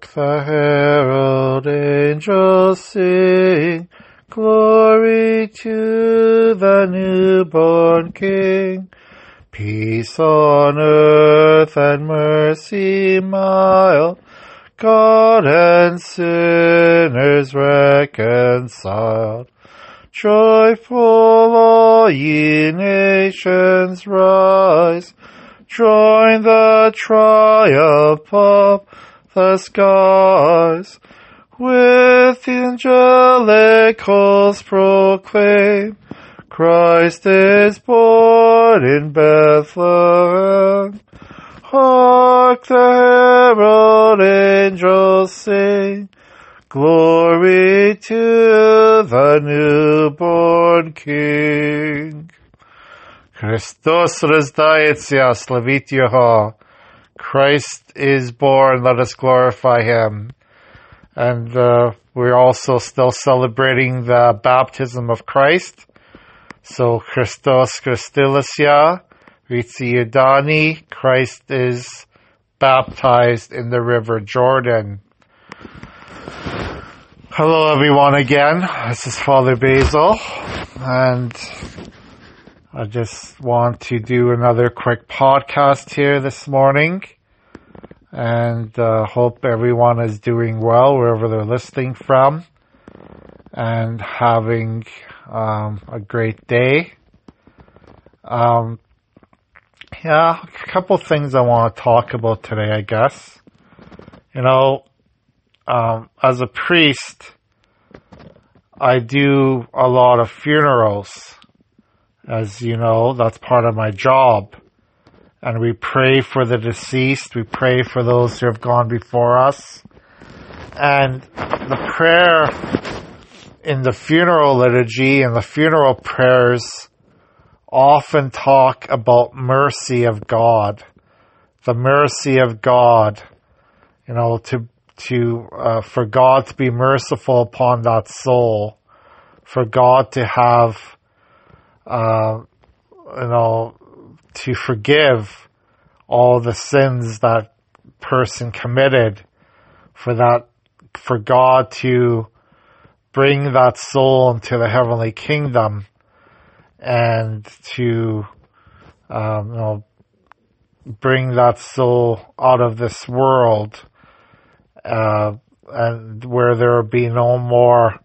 Hark the herald angels sing, Glory to the newborn King. Peace on earth and mercy mild, God and sinners reconciled. Joyful all ye nations rise, join the triumph of the skies. With angelic hosts proclaim, Christ is born in Bethlehem. Hark the herald angels sing, Glory to the newborn King. Christos рождается, славить Его. Christ is born, let us glorify Him. And uh, we're also still celebrating the baptism of Christ. So Christos Christilisya, Ritzi Yudani, Christ is baptized in the river Jordan. Hello everyone again. This is Father Basil and I just want to do another quick podcast here this morning and uh, hope everyone is doing well wherever they're listening from and having um, a great day. Um, yeah, a couple things I want to talk about today, I guess. You know, um, as a priest, I do a lot of funerals. As you know, that's part of my job. And we pray for the deceased. We pray for those who have gone before us. And the prayer in the funeral liturgy and the funeral prayers often talk about mercy of God. The mercy of God. You know, to to uh, for God to be merciful upon that soul, for God to have, uh, you know, to forgive all the sins that person committed, for that, for God to bring that soul into the heavenly kingdom, and to, um, you know, bring that soul out of this world uh, and where there will be no more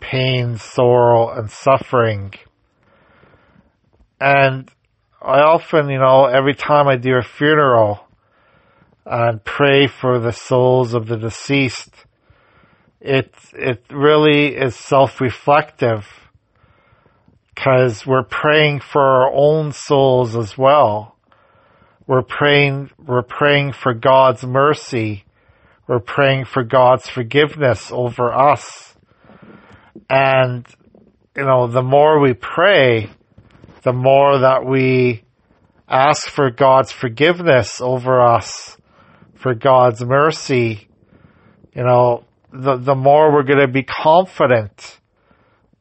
pain, sorrow, and suffering. And I often, you know, every time I do a funeral and pray for the souls of the deceased, it it really is self-reflective because we're praying for our own souls as well. We're praying we're praying for God's mercy we're praying for God's forgiveness over us. And, you know, the more we pray, the more that we ask for God's forgiveness over us, for God's mercy, you know, the, the more we're going to be confident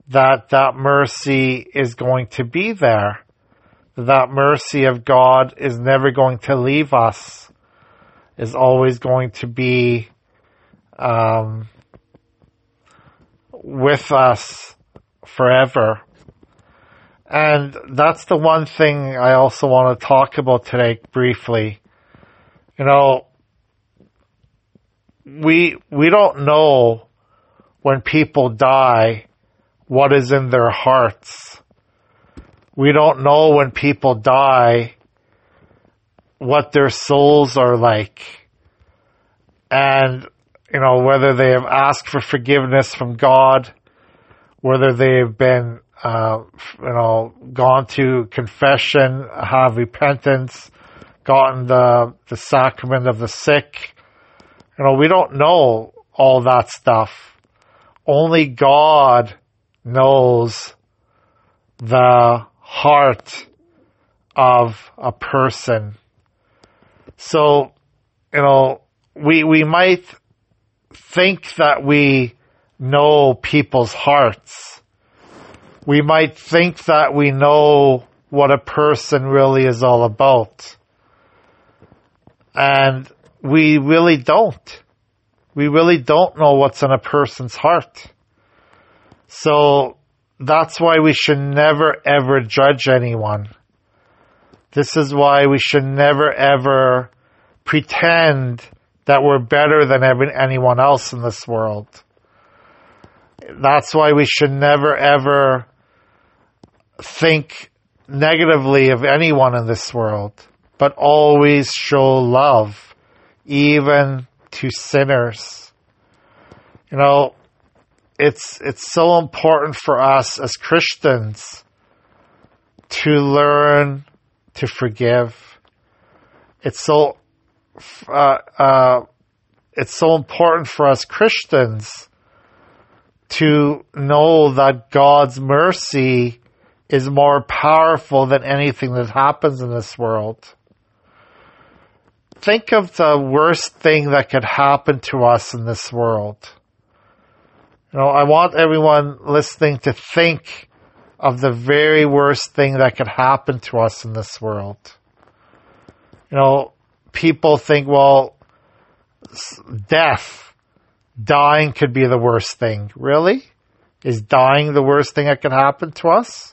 that that mercy is going to be there. That mercy of God is never going to leave us is always going to be um, with us forever. And that's the one thing I also want to talk about today briefly. You know, we, we don't know when people die what is in their hearts. We don't know when people die what their souls are like. And, you know, whether they have asked for forgiveness from God, whether they have been, uh, you know, gone to confession, have repentance, gotten the, the sacrament of the sick. You know, we don't know all that stuff. Only God knows the heart of a person. So, you know, we, we might think that we know people's hearts. We might think that we know what a person really is all about. And we really don't. We really don't know what's in a person's heart. So that's why we should never ever judge anyone. This is why we should never ever pretend that we're better than anyone else in this world. That's why we should never ever think negatively of anyone in this world, but always show love, even to sinners. You know, it's, it's so important for us as Christians to learn to forgive. It's so, uh, uh, it's so important for us Christians to know that God's mercy is more powerful than anything that happens in this world. Think of the worst thing that could happen to us in this world. You know, I want everyone listening to think of the very worst thing that could happen to us in this world. You know, people think, well, death, dying could be the worst thing. Really? Is dying the worst thing that could happen to us?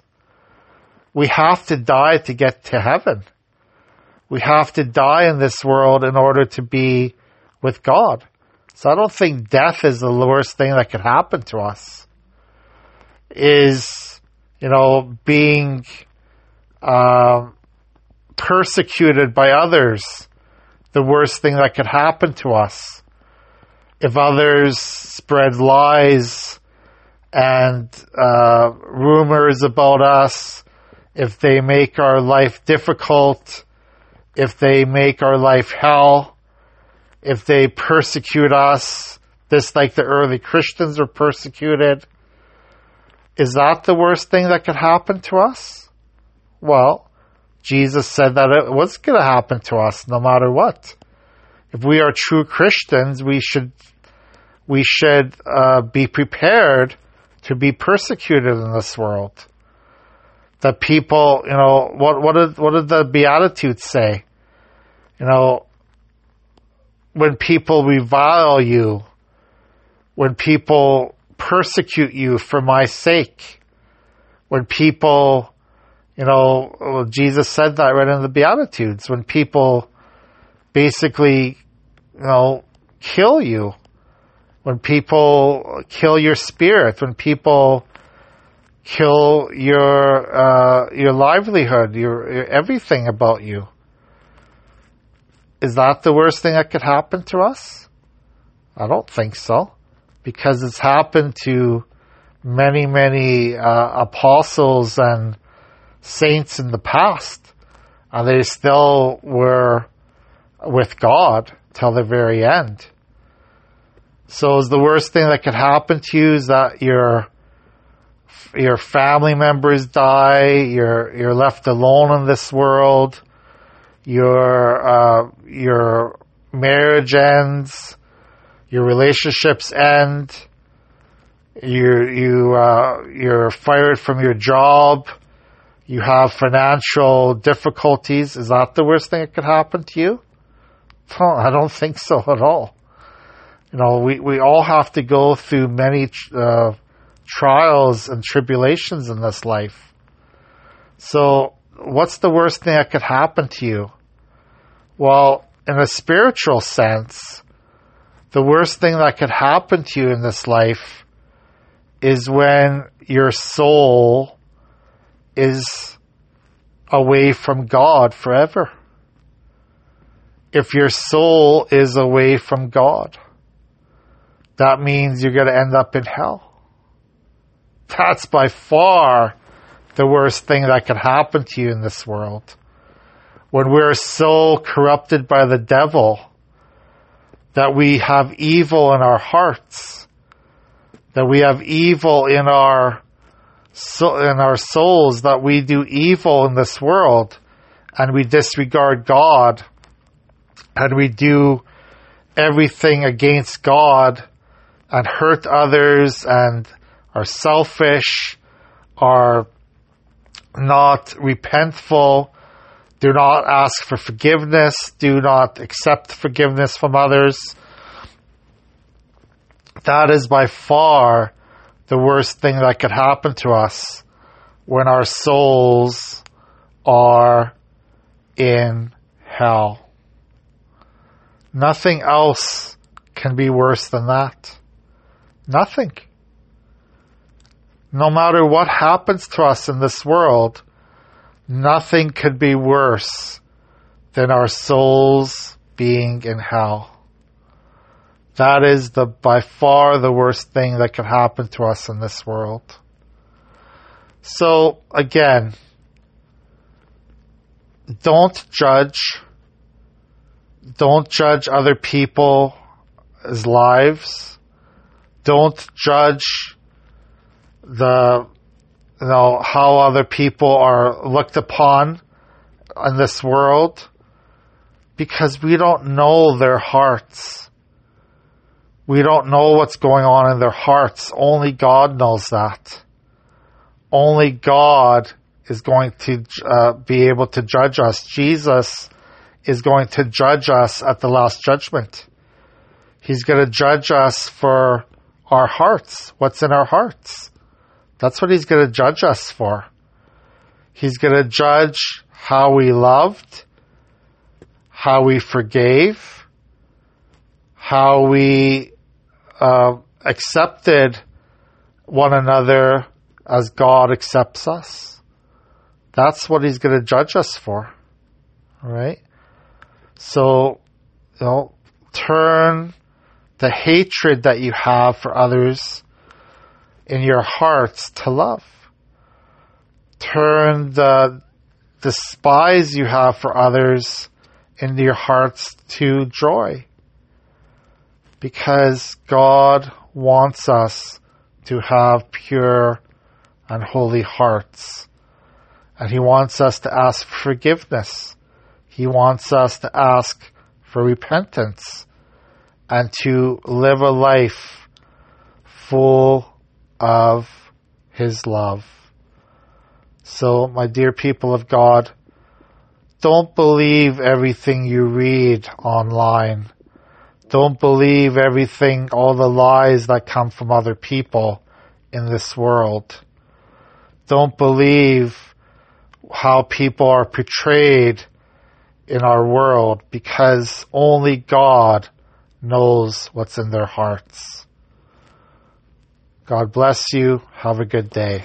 We have to die to get to heaven. We have to die in this world in order to be with God. So I don't think death is the worst thing that could happen to us. Is you know, being uh, persecuted by others, the worst thing that could happen to us. If others spread lies and uh, rumors about us, if they make our life difficult, if they make our life hell, if they persecute us, just like the early Christians were persecuted, is that the worst thing that could happen to us? Well, Jesus said that it was going to happen to us no matter what. If we are true Christians, we should we should uh, be prepared to be persecuted in this world. That people, you know, what what did what did the Beatitudes say? You know, when people revile you, when people persecute you for my sake. When people, you know, Jesus said that right in the Beatitudes, when people basically, you know, kill you, when people kill your spirit, when people kill your, uh, your livelihood, your, your everything about you. Is that the worst thing that could happen to us? I don't think so because it's happened to many, many uh, apostles and saints in the past. And they still were with God till the very end. So is the worst thing that could happen to you is that your your family members die, you're you're left alone in this world, your uh, your marriage ends, your relationships end, you you uh, you're fired from your job, you have financial difficulties. Is that the worst thing that could happen to you? I don't think so at all. You know, we, we all have to go through many uh, trials and tribulations in this life. So, what's the worst thing that could happen to you? Well, in a spiritual sense, the worst thing that could happen to you in this life is when your soul is away from God forever. If your soul is away from God, that means you're going to end up in hell. That's by far the worst thing that could happen to you in this world. When we're so corrupted by the devil, that we have evil in our hearts, that we have evil in our in our souls, that we do evil in this world, and we disregard God, and we do everything against God, and hurt others, and are selfish, are not repentful, do not ask for forgiveness. Do not accept forgiveness from others. That is by far the worst thing that could happen to us when our souls are in hell. Nothing else can be worse than that. Nothing. No matter what happens to us in this world, nothing could be worse than our souls being in hell. That is the by far the worst thing that could happen to us in this world. So again, don't judge. Don't judge other people's lives. Don't judge the you know how other people are looked upon in this world because we don't know their hearts. We don't know what's going on in their hearts. Only God knows that. Only God is going to uh, be able to judge us. Jesus is going to judge us at the last judgment. He's going to judge us for our hearts, what's in our hearts. That's what he's going to judge us for. He's going to judge how we loved, how we forgave, how we uh, accepted one another as God accepts us. That's what He's going to judge us for. All right? So, you know, turn the hatred that you have for others in your hearts to love. Turn the despise you have for others into your hearts to joy. Because God wants us to have pure and holy hearts. And He wants us to ask forgiveness. He wants us to ask for repentance and to live a life full of His love. So, my dear people of God, don't believe everything you read online. Don't believe everything, all the lies that come from other people in this world. Don't believe how people are portrayed in our world because only God knows what's in their hearts. God bless you. Have a good day.